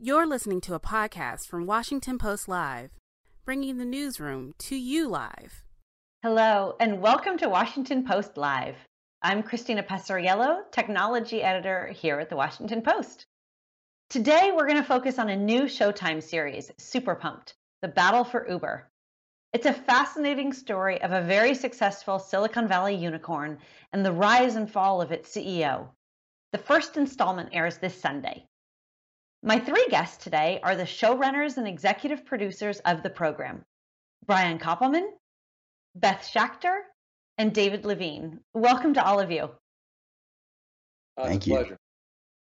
You're listening to a podcast from Washington Post Live, bringing the newsroom to you live. Hello, and welcome to Washington Post Live. I'm Christina Passariello, technology editor here at the Washington Post. Today, we're going to focus on a new Showtime series, Super Pumped The Battle for Uber. It's a fascinating story of a very successful Silicon Valley unicorn and the rise and fall of its CEO. The first installment airs this Sunday. My three guests today are the showrunners and executive producers of the program Brian Koppelman, Beth Schacter, and David Levien. Welcome to all of you. Uh, Thank you. Pleasure.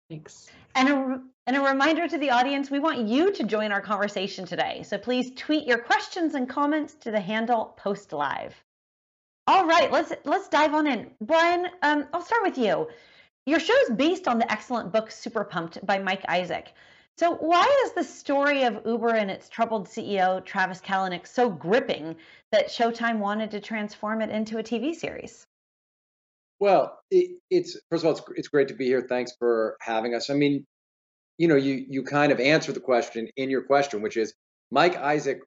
Thanks. And a, and a reminder to the audience we want you to join our conversation today. So please tweet your questions and comments to the handle Post Live. All right, let's let's dive on in. Brian, um, I'll start with you. Your show is based on the excellent book Super Pumped by Mike Isaac. So, why is the story of Uber and its troubled CEO, Travis Kalanick, so gripping that Showtime wanted to transform it into a TV series? Well, it, it's first of all, it's, it's great to be here. Thanks for having us. I mean, you know, you you kind of answer the question in your question, which is Mike Isaac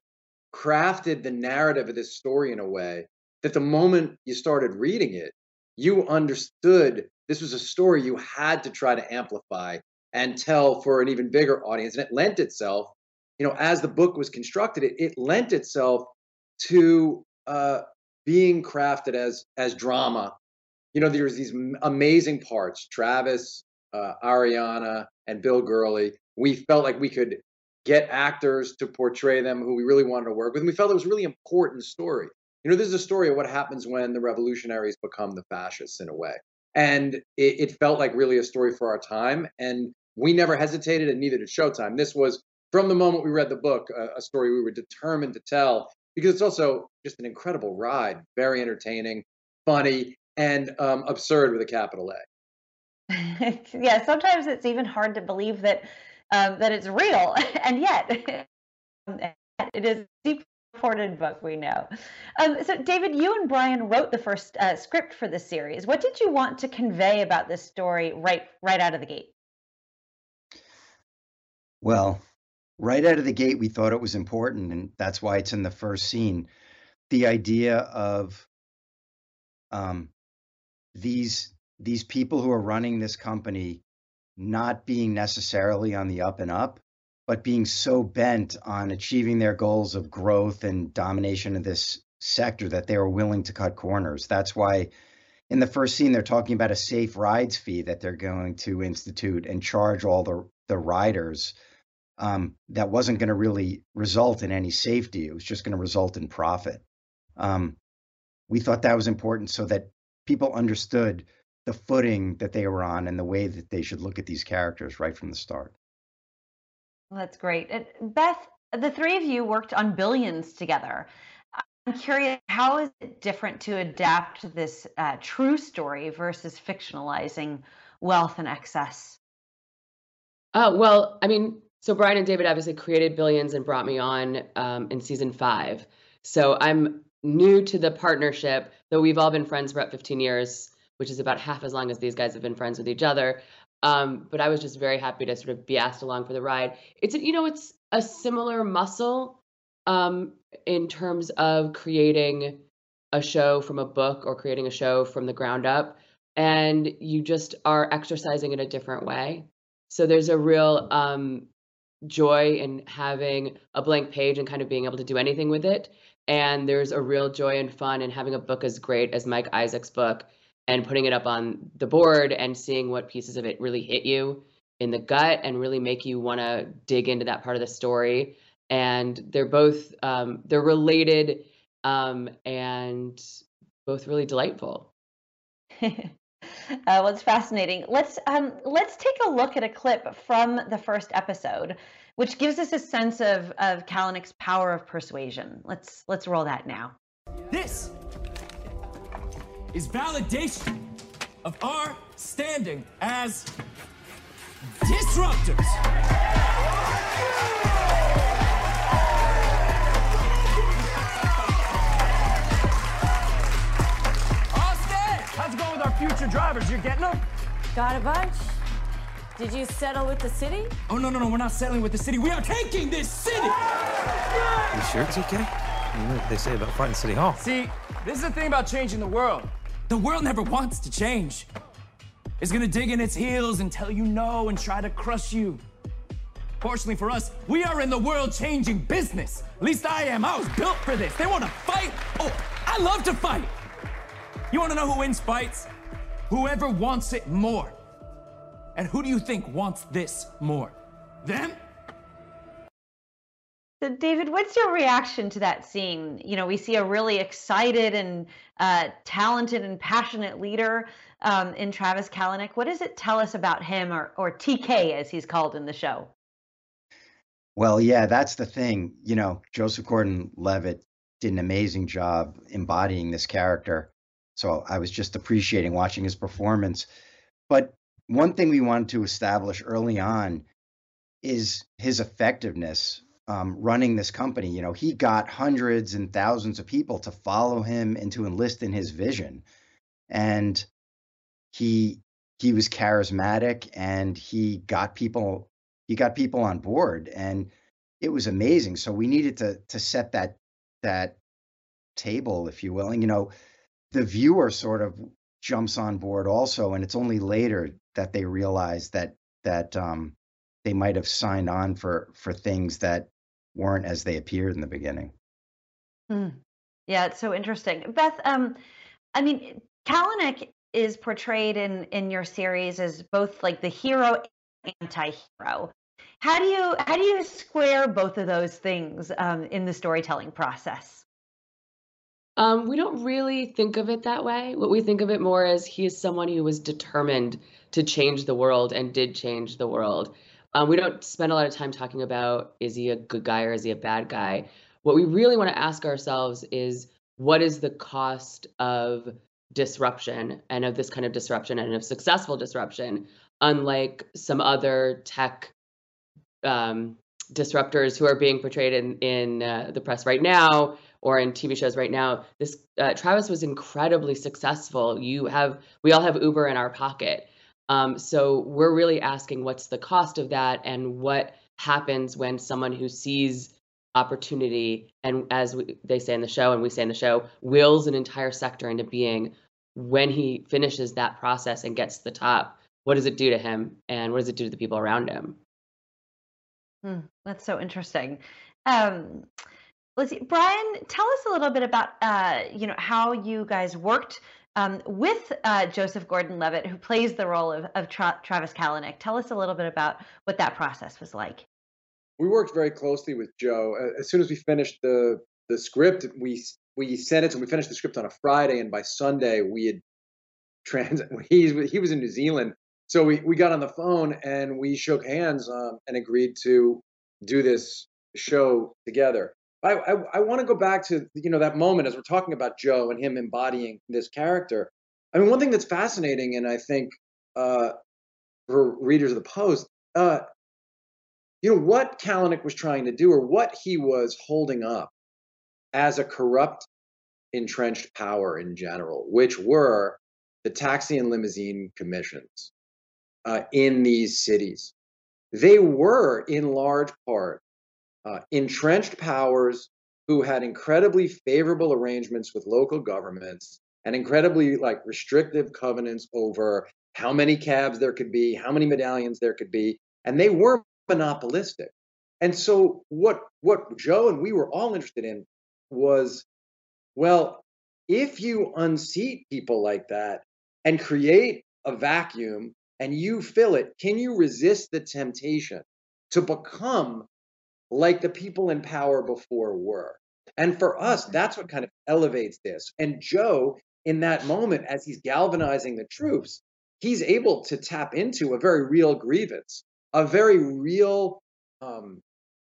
crafted the narrative of this story in a way that the moment you started reading it, you understood this was a story you had to try to amplify and tell for an even bigger audience. And it lent itself, you know, as the book was constructed, it, it lent itself to uh, being crafted as as drama. You know, there's these amazing parts. Travis, uh, Arianna, and Bill Gurley. We felt like we could get actors to portray them who we really wanted to work with. And we felt it was a really important story. You know, this is a story of what happens when the revolutionaries become the fascists in a way and it, it, felt like really a story for our time and we never hesitated and neither did showtime. This was from the moment we read the book a, a story we were determined to tell because it's also just an incredible ride very entertaining funny and um, absurd with a capital a. Yeah sometimes it's even hard to believe that um, that it's real and yet it is deep reported book we know. Um, so, David, you and Brian wrote the first uh, script for this series. What did you want to convey about this story right right out of the gate? Well, right out of the gate, we thought it was important, and that's why it's in the first scene. The idea of um, these these people who are running this company not being necessarily on the up and up, but being so bent on achieving their goals of growth and domination of this sector that they were willing to cut corners. That's why in the first scene they're talking about a safe rides fee that they're going to institute and charge all the the riders. Um, that wasn't going to really result in any safety. It was just going to result in profit. Um, we thought that was important so that people understood the footing that they were on and the way that they should look at these characters right from the start. That's great. Beth, the three of you worked on Billions together. I'm curious, how is it different to adapt this uh, true story versus fictionalizing wealth and excess? Uh, well, I mean, so Brian and David obviously created Billions and brought me on um, in season five. So I'm new to the partnership, though we've all been friends for about 15 years, which is about half as long as these guys have been friends with each other. Um, but I was just very happy to sort of be asked along for the ride. It's you know it's a similar muscle um, in terms of creating a show from a book or creating a show from the ground up, and you just are exercising in a different way. So there's a real um, joy in having a blank page and kind of being able to do anything with it. And there's a real joy and fun in having a book as great as Mike Isaac's book and putting it up on the board and seeing what pieces of it really hit you in the gut and really make you want to dig into that part of the story. And they're both um, they're related um, and both really delightful. Uh, well it's fascinating. Let's um, let's take a look at a clip from the first episode which gives us a sense of of Kalanick's power of persuasion. Let's let's roll that now. This is validation of our standing as disruptors. Austin, how's it going with our future drivers? You're getting them? Got a bunch. Did you settle with the city? Oh, no, no, no, we're not settling with the city. We are taking this city! You sure it's okay? You know what they say about fighting City Hall. See, this is the thing about changing the world. The world never wants to change. It's gonna dig in its heels and tell you no and try to crush you. Fortunately for us, we are in the world changing business. At least I am. I was built for this. They wanna fight? Oh, I love to fight. You wanna know who wins fights? Whoever wants it more. And who do you think wants this more? Them? David, what's your reaction to that scene? You know, we see a really excited and talented and passionate leader um, in Travis Kalanick. What does it tell us about him, or, or TK as he's called in the show? Well, yeah, that's the thing. You know, Joseph Gordon Levitt did an amazing job embodying this character. So I was just appreciating watching his performance. But one thing we wanted to establish early on is his effectiveness um, running this company. You know, he got hundreds and thousands of people to follow him and to enlist in his vision, and he he was charismatic and he got people he got people on board and it was amazing. So we needed to to set that that table, if you will. And you know, the viewer sort of jumps on board also, and it's only later that they realize that that um, they might have signed on for for things that weren't as they appeared in the beginning. Hmm. Yeah, it's so interesting. Beth, um, I mean, Kalanick is portrayed in in your series as both like the hero and anti-hero. How do you how do you square both of those things um, in the storytelling process? Um, we don't really think of it that way. What we think of it more as he is someone who was determined to change the world and did change the world. Um, we don't spend a lot of time talking about is he a good guy or is he a bad guy. What we really want to ask ourselves is what is the cost of disruption and of this kind of disruption and of successful disruption, unlike some other tech um, disruptors who are being portrayed in in uh, the press right now or in TV shows right now. This uh, Travis was incredibly successful. You have we all have Uber in our pocket. Um, so we're really asking what's the cost of that and what happens when someone who sees opportunity and as we, they say in the show and we say in the show wills an entire sector into being when he finishes that process and gets to the top what does it do to him and what does it do to the people around him? Hmm, that's so interesting. Um, let's see brian tell us a little bit about uh, you know how you guys worked um, with uh, Joseph Gordon-Levitt, who plays the role of, of Tra- Travis Kalanick. Tell us a little bit about what that process was like. We worked very closely with Joe. As soon as we finished the the script, we we sent it. So we finished the script on a Friday, and by Sunday we had trans. He he was in New Zealand, so we we got on the phone and we shook hands um, and agreed to do this show together. I, I, I want to go back to you know that moment as we're talking about Joe and him embodying this character. I mean, one thing that's fascinating, and I think uh, for readers of the Post, uh, you know, what Kalanick was trying to do, or what he was holding up as a corrupt, entrenched power in general, which were the taxi and limousine commissions uh, in these cities. They were, in large part, uh, entrenched powers who had incredibly favorable arrangements with local governments and incredibly like restrictive covenants over how many cabs there could be, how many medallions there could be, and they were monopolistic. And so what what Joe and we were all interested in was well, if you unseat people like that and create a vacuum and you fill it, can you resist the temptation to become like the people in power before were. And for us, that's what kind of elevates this. And Joe, in that moment, as he's galvanizing the troops, he's able to tap into a very real grievance, a very real um,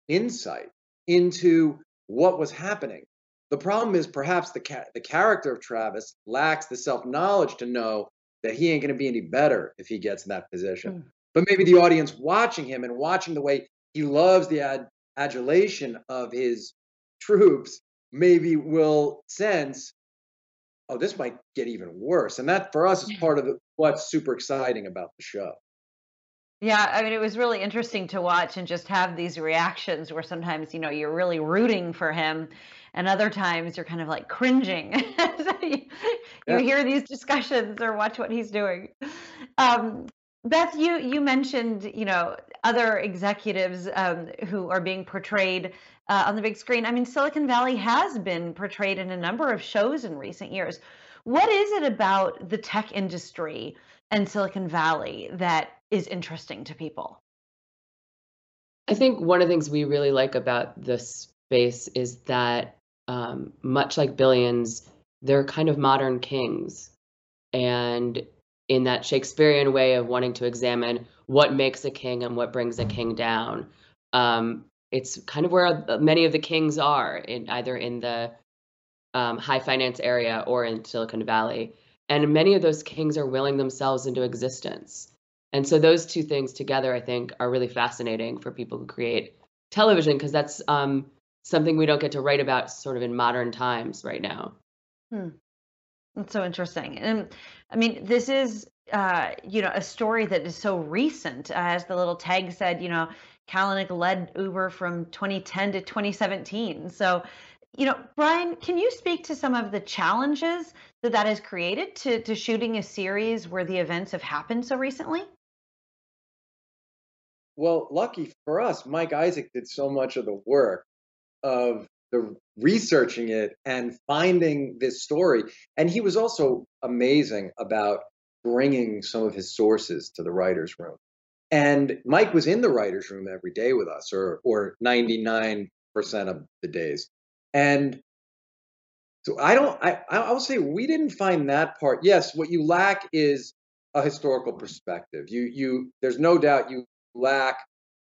insight into what was happening. The problem is perhaps the ca- the character of Travis lacks the self knowledge to know that he ain't going to be any better if he gets in that position. Mm. But maybe the audience watching him and watching the way he loves the ad- adulation of his troops maybe will sense oh this might get even worse and that for us is part of the, what's super exciting about the show Yeah, I mean, it was really interesting to watch and just have these reactions where sometimes, you know, you're really rooting for him, and other times you're kind of like cringing. so you, you Yeah. hear these discussions or watch what he's doing. Um, Beth, you you mentioned, you know, other executives um, who are being portrayed uh, on the big screen. I mean, Silicon Valley has been portrayed in a number of shows in recent years. What is it about the tech industry and Silicon Valley that is interesting to people? I think one of the things we really like about this space is that, um, much like Billions, they're kind of modern kings. And in that Shakespearean way of wanting to examine what makes a king and what brings a king down, um, it's kind of where many of the kings are, in either in the um, high finance area or in Silicon Valley. And many of those kings are willing themselves into existence. And so those two things together, I think, are really fascinating for people who create television because that's um, something we don't get to write about sort of in modern times right now. Hmm. That's so interesting. And I mean, this is, uh, you know, a story that is so recent. As the little tag said, you know, Kalanick led Uber from 2010 to 2017. So, you know, Brian, can you speak to some of the challenges that that has created to, to shooting a series where the events have happened so recently? Well, lucky for us, Mike Isaac did so much of the work of the researching it and finding this story. And he was also amazing about bringing some of his sources to the writers' room. And Mike was in the writers' room every day with us, or or 99% of the days. And so I don't I I will say we didn't find that part. Yes, what you lack is a historical perspective. You you there's no doubt you lack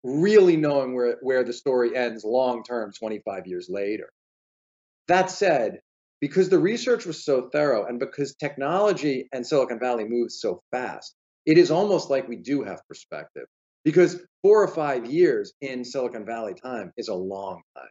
really knowing where where the story ends long term 25 years later. That said, because the research was so thorough and because technology and Silicon Valley moves so fast, it is almost like we do have perspective. Because four or five years in Silicon Valley time is a long time.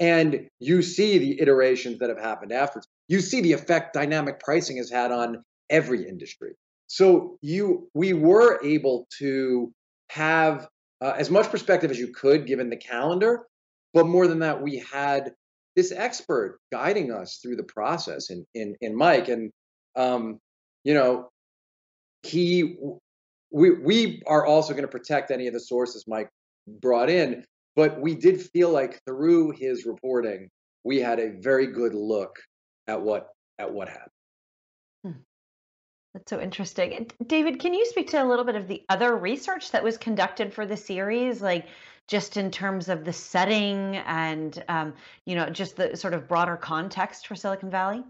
And you see the iterations that have happened afterwards. You see the effect dynamic pricing has had on every industry. So you we were able to have uh, as much perspective as you could given the calendar, but more than that, we had this expert guiding us through the process in in, in Mike, and um, you know, he we we are also going to protect any of the sources Mike brought in, but we did feel like through his reporting, we had a very good look at what at what happened. That's so interesting. David, can you speak to a little bit of the other research that was conducted for the series, like just in terms of the setting and um, you know just the sort of broader context for Silicon Valley?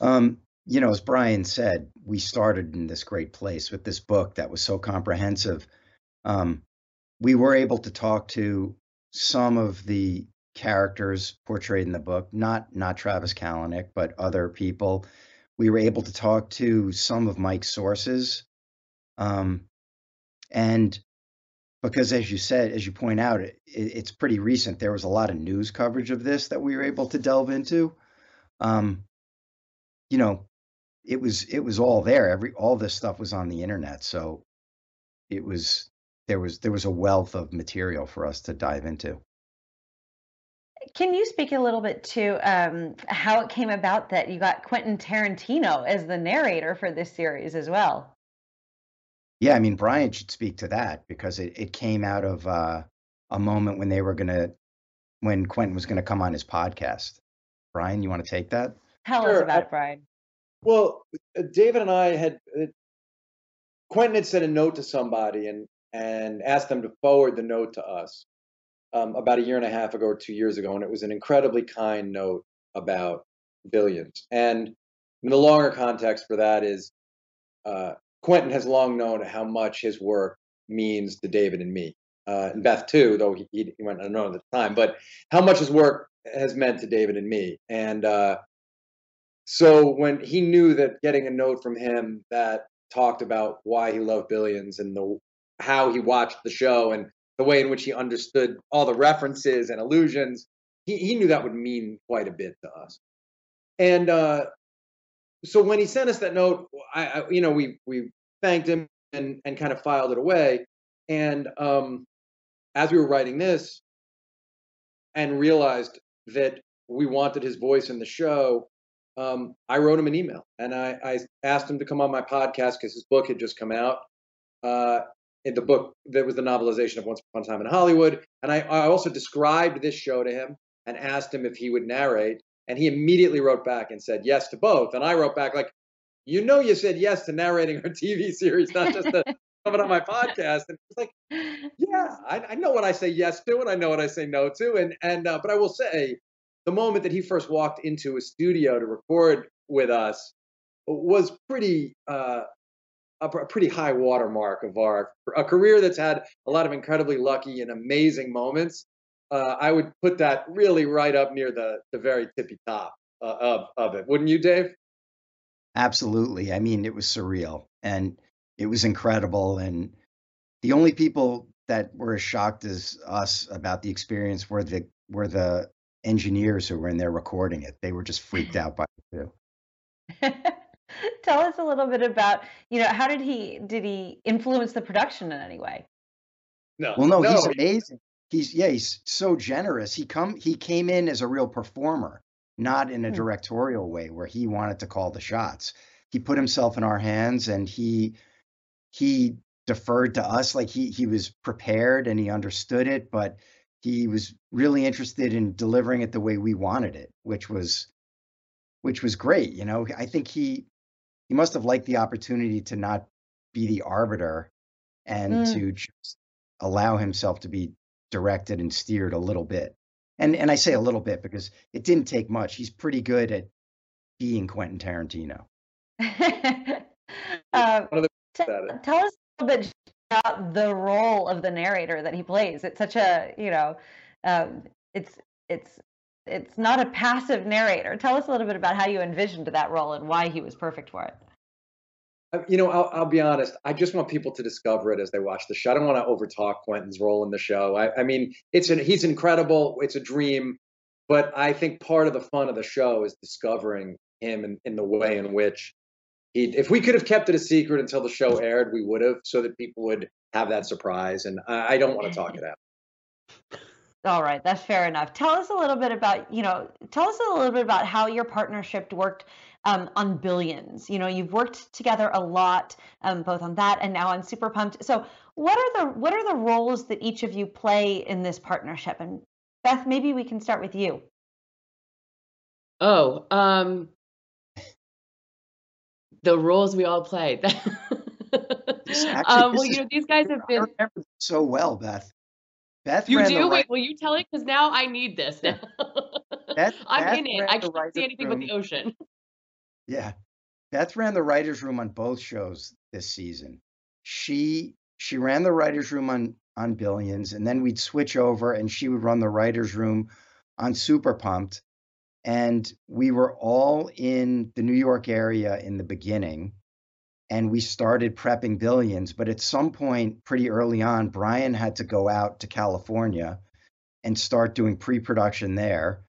Um, you know, as Brian said, we started in this great place with this book that was so comprehensive. Um, we were able to talk to some of the characters portrayed in the book, not not Travis Kalanick, but other people. We were able to talk to some of Mike's sources, um, and because, as you said, as you point out, it, it's pretty recent. There was a lot of news coverage of this that we were able to delve into. Um, you know, it was it was all there. Every all this stuff was on the internet, so it was there was there was a wealth of material for us to dive into. Can you speak a little bit to um, how it came about that you got Quentin Tarantino as the narrator for this series as well? Yeah, I mean Brian should speak to that because it, it came out of uh, a moment when they were gonna when Quentin was gonna come on his podcast. Brian, you want to take that? Tell us about I- it, Brian. Well, uh, David and I had uh, Quentin had sent a note to somebody and and asked them to forward the note to us um, about a year and a half ago or two years ago, and it was an incredibly kind note about billions. And the longer context for that is uh, Quentin has long known how much his work means to David and me, uh, and Beth too, though he, he went unknown at the time. But how much his work has meant to David and me, and uh, so when he knew that getting a note from him that talked about why he loved Billions and the how he watched the show and the way in which he understood all the references and allusions, he, he knew that would mean quite a bit to us. And uh, so when he sent us that note, I, I you know we we thanked him and and kind of filed it away. And um, as we were writing this, and realized that we wanted his voice in the show, um, I wrote him an email and I, I asked him to come on my podcast because his book had just come out. Uh, in the book that was the novelization of Once Upon a Time in Hollywood, and I, I also described this show to him and asked him if he would narrate, and he immediately wrote back and said yes to both. And I wrote back like, you know, you said yes to narrating our TV series, not just to coming on my podcast. And it's like, yeah, I, I, know what I say yes to, and I know what I say no to. And and uh, but I will say, the moment that he first walked into a studio to record with us was pretty uh, a, a pretty high watermark of our a career that's had a lot of incredibly lucky and amazing moments. Uh, I would put that really right up near the the very tippy top uh, of of it, wouldn't you, Dave? Absolutely. I mean, it was surreal and it was incredible. And the only people that were as shocked as us about the experience were the were the engineers who were in there recording it. They were just freaked out by it too. Tell us a little bit about, you know, how did he did he influence the production in any way? No. Well, no, no. he's amazing. He's yeah, he's so generous. He come he came in as a real performer, not in a Hmm. directorial way where he wanted to call the shots. He put himself in our hands and he he deferred to us like he he was prepared and he understood it, but he was really interested in delivering it the way we wanted it, which was which was great. You know, I think he he must have liked the opportunity to not be the arbiter and Mm. to just allow himself to be directed and steered a little bit. And and I say a little bit because it didn't take much. He's pretty good at being Quentin Tarantino. uh, One of the t- tell us a little bit about the role of the narrator that he plays. It's such a, you know, um, it's it's it's not a passive narrator. Tell us a little bit about how you envisioned that role and why he was perfect for it. Uh, You know, I'll, I'll be honest. I just want people to discover it as they watch the show. I don't want to overtalk Quentin's role in the show. I, I mean, it's an, he's incredible. It's a dream, but I think part of the fun of the show is discovering him in, in the way in which he. If we could have kept it a secret until the show aired, we would have, so that people would have that surprise. And I, I don't want to talk it out. All right, that's fair enough. Tell us a little bit about, you know, tell us a little bit about how your partnership worked um, on Billions. You know, you've worked together a lot, um, both on that and now on Super Pumped. So, what are the what are the roles that each of you play in this partnership? And Beth, maybe we can start with you. Oh, um, the roles we all play. This- um, well, you know, these guys have I been. remember so well, Beth. Beth You do? right- Wait, will you tell it? Because now I need this. Now Beth, I'm Beth in it. I can't see anything but the ocean. Yeah. Beth ran the writers room on both shows this season. She she ran the writers room on on Billions and then we'd switch over and she would run the writers room on Super Pumped and we were all in the New York area in the beginning and we started prepping Billions but at some point pretty early on Brian had to go out to California and start doing pre-production there.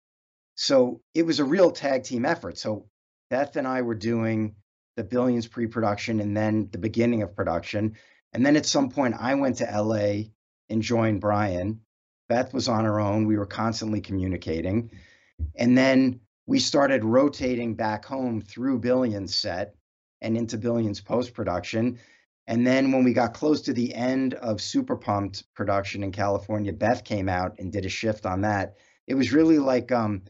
So it was a real tag team effort. So Beth and I were doing the Billions pre production and then the beginning of production. And then at some point, I went to LA and joined Brian. Beth was on her own. We were constantly communicating. And then we started rotating back home through Billions set and into Billions post production. And then when we got close to the end of Super Pumped production in California, Beth came out and did a shift on that. It was really like um,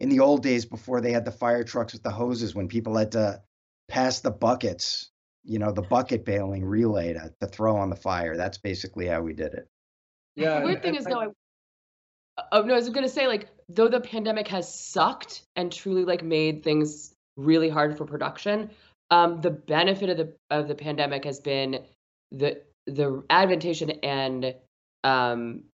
in the old days before they had the fire trucks with the hoses when people had to pass the buckets you know the bucket bailing relay to, to throw on the fire that's basically how we did it Yeah. the weird thing is, I- though, I, oh no, I was gonna say, like, though the pandemic has sucked and truly like made things really hard for production, um, the benefit of the of the pandemic has been the the adaptation and um,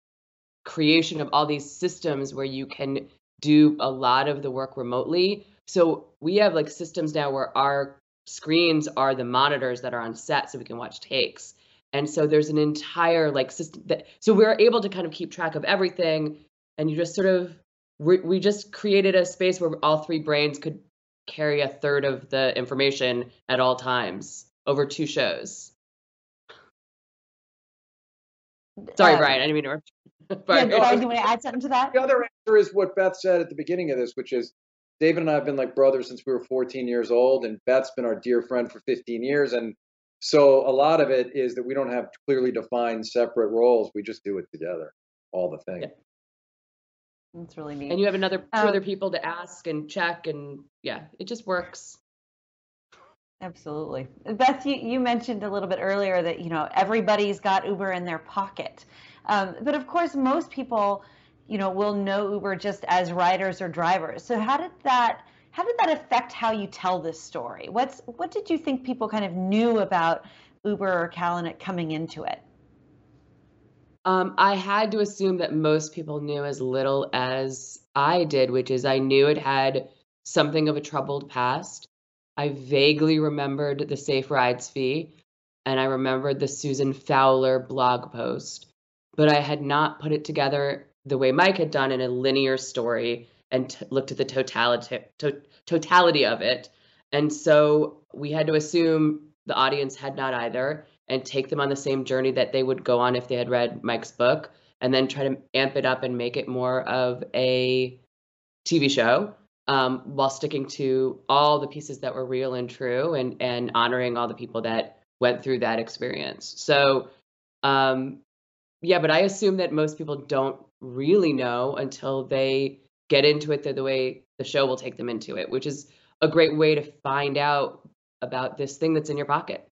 creation of all these systems where you can do a lot of the work remotely. So we have like systems now where our screens are the monitors that are on set so we can watch takes. And so there's an entire like system that so we're able to kind of keep track of everything and you just sort of we, we just created a space where all three brains could carry a third of the information at all times over two shows. Sorry, uh, Brian. I didn't mean to interrupt. Yeah, Brian. Brian, do you want to add something to that? The other answer is what Beth said at the beginning of this, which is David and I have been like brothers since we were 14 years old, and Beth's been our dear friend for 15 years. And so a lot of it is that we don't have clearly defined separate roles. We just do it together, all the things. Yeah. That's really neat. and you have another two Um, other people to ask and check, and yeah, it just works. Absolutely. Beth, you, you mentioned a little bit earlier that, you know, everybody's got Uber in their pocket. Um, but of course, most people, you know, will know Uber just as riders or drivers. So how did that how did that affect how you tell this story? What's what did you think people kind of knew about Uber or Kalanick coming into it? Um, I had to assume that most people knew as little as I did, which is I knew it had something of a troubled past. I vaguely remembered the Safe Rides fee, and I remembered the Susan Fowler blog post, but I had not put it together the way Mike had done in a linear story and t- looked at the totality to- totality of it. And so we had to assume the audience had not either and take them on the same journey that they would go on if they had read Mike's book and then try to amp it up and make it more of a TV show um, while sticking to all the pieces that were real and true and and honoring all the people that went through that experience. So um, yeah, but I assume that most people don't really know until they get into it the, the way the show will take them into it, which is a great way to find out about this thing that's in your pocket.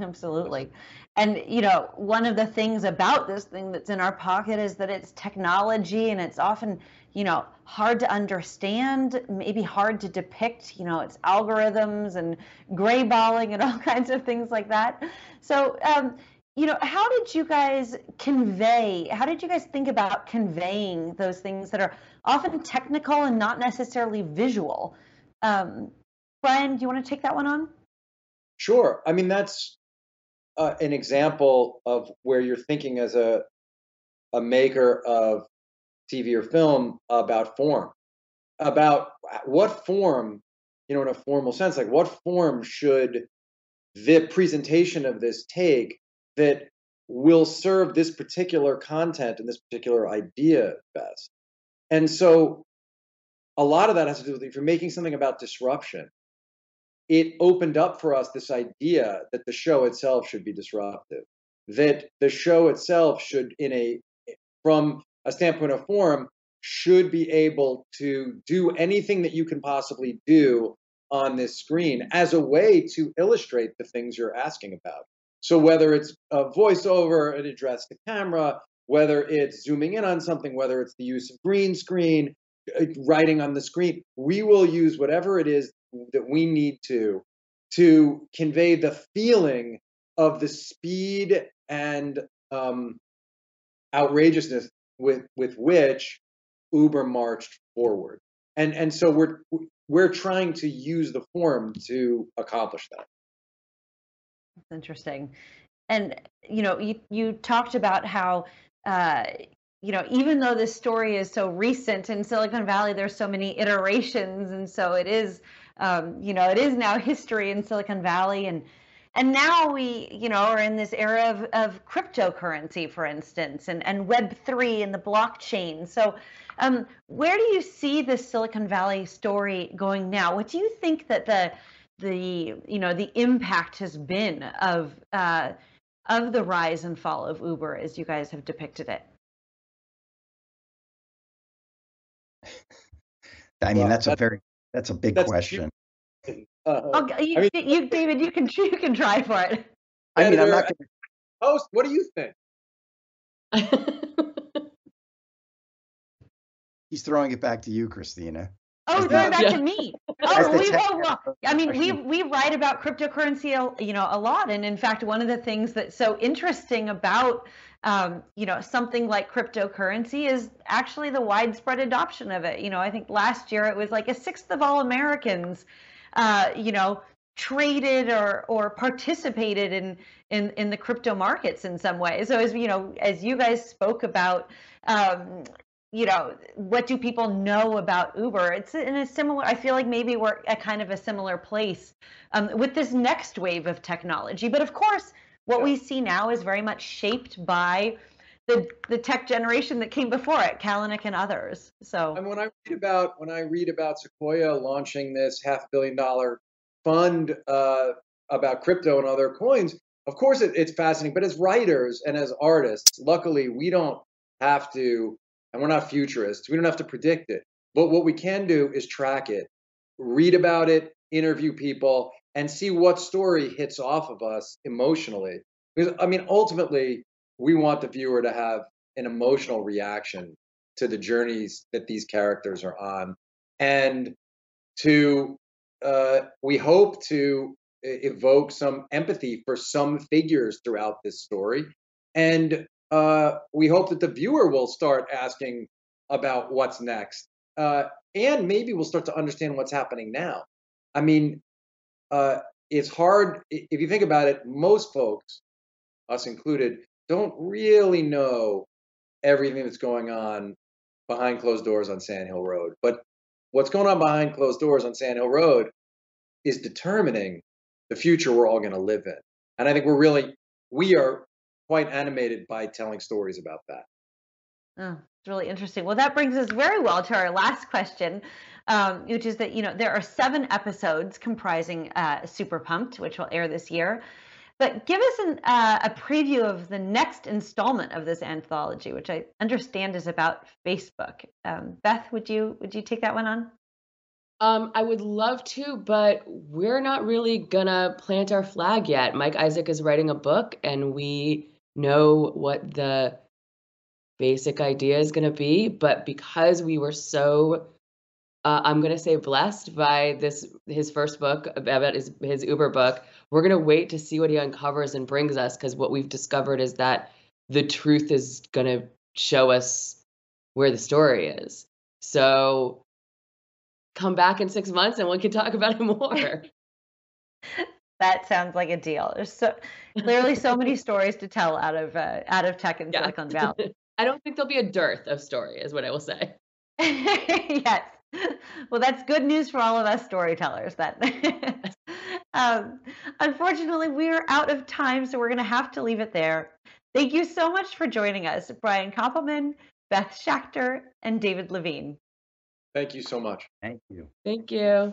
Absolutely. And, you know, one of the things about this thing that's in our pocket is that it's technology and it's often, you know, hard to understand, maybe hard to depict, you know, it's algorithms and grayballing and all kinds of things like that. So, um, you know, how did you guys convey, how did you guys think about conveying those things that are often technical and not necessarily visual? Um, Brian, do you want to take that one on? Sure. I mean, that's uh, an example of where you're thinking as a a maker of TV or film about form, about what form, you know, in a formal sense, like what form should the presentation of this take that will serve this particular content and this particular idea best. And so a lot of that has to do with if you're making something about disruption, it opened up for us this idea that the show itself should be disruptive, that the show itself should, in a from a standpoint of form, should be able to do anything that you can possibly do on this screen as a way to illustrate the things you're asking about. So whether it's a voiceover, an address to camera, whether it's zooming in on something, whether it's the use of green screen, uh, writing on the screen, we will use whatever it is that we need to to convey the feeling of the speed and um, outrageousness with with which Uber marched forward. And and so we're we're trying to use the form to accomplish that. That's interesting. And you know, you you talked about how uh, you know, even though this story is so recent in Silicon Valley, there's so many iterations, and so it is, um, you know, it is now history in Silicon Valley, and and now we, you know, are in this era of, of cryptocurrency, for instance, and and Web three and the blockchain. So, um, where do you see the Silicon Valley story going now? What do you think that the the you know the impact has been of uh, of the rise and fall of Uber as you guys have depicted it? I mean, Well, that's a very that's a big that's question. Uh, Oh, you, I mean- you, David, you can you can try for it. I mean, I'm not going to. host, what do you think? He's throwing it back to you, Christina. Oh, As throw the- it back Yeah. to me. Oh, we, oh, well, I mean, we we write about cryptocurrency, you know, a lot, and in fact, one of the things that's so interesting about, um, you know, something like cryptocurrency is actually the widespread adoption of it. You know, I think last year it was like a sixth of all Americans, uh, you know, traded or or participated in in in the crypto markets in some way. So as you know, as you guys spoke about. Um, you know, what do people know about Uber? It's in a similar, I feel like maybe we're at kind of a similar place um, with this next wave of technology. But of course, what Yeah. we see now is very much shaped by the the tech generation that came before it, Kalanick and others. So And when I read about when I read about Sequoia launching this half billion dollar fund uh, about crypto and other coins, of course it, it's fascinating. But as writers and as artists, luckily we don't have to, and we're not futurists. We don't have to predict it. But what we can do is track it, read about it, interview people, and see what story hits off of us emotionally. Because I mean, ultimately, we want the viewer to have an emotional reaction to the journeys that these characters are on and to uh, we hope to evoke some empathy for some figures throughout this story and uh, we hope that the viewer will start asking about what's next uh, and maybe we'll start to understand what's happening now i mean uh, it's hard if you think about it most folks us included don't really know everything that's going on behind closed doors on Sand Hill Road. But what's going on behind closed doors on Sand Hill Road is determining the future we're all going to live in. And I think we're really, we are quite animated by telling stories about that. Oh, it's really interesting. Well, that brings us very well to our last question, um, which is that you know there are seven episodes comprising uh, Super Pumped, which will air this year. But give us an, uh, a preview of the next installment of this anthology, which I understand is about Facebook. Um, Beth, would you would you take that one on? Um, I would love to, but we're not really gonna plant our flag yet. Mike Isaac is writing a book, and we know what the basic idea is gonna be. But because we were so, uh, I'm gonna say blessed by this his first book about his his Uber book, we're gonna wait to see what he uncovers and brings us. Because what we've discovered is that the truth is gonna show us where the story is. So come back in six months and we can talk about it more. That sounds like a deal. There's so clearly so many stories to tell out of uh, out of tech and Yeah. Silicon Valley. I don't think there'll be a dearth of story, is what I will say. yes. Well, that's good news for all of us storytellers. Then, um, unfortunately, we are out of time, so we're going to have to leave it there. Thank you so much for joining us, Brian Koppelman, Beth Schacter, and David Levien. Thank you so much. Thank you. Thank you.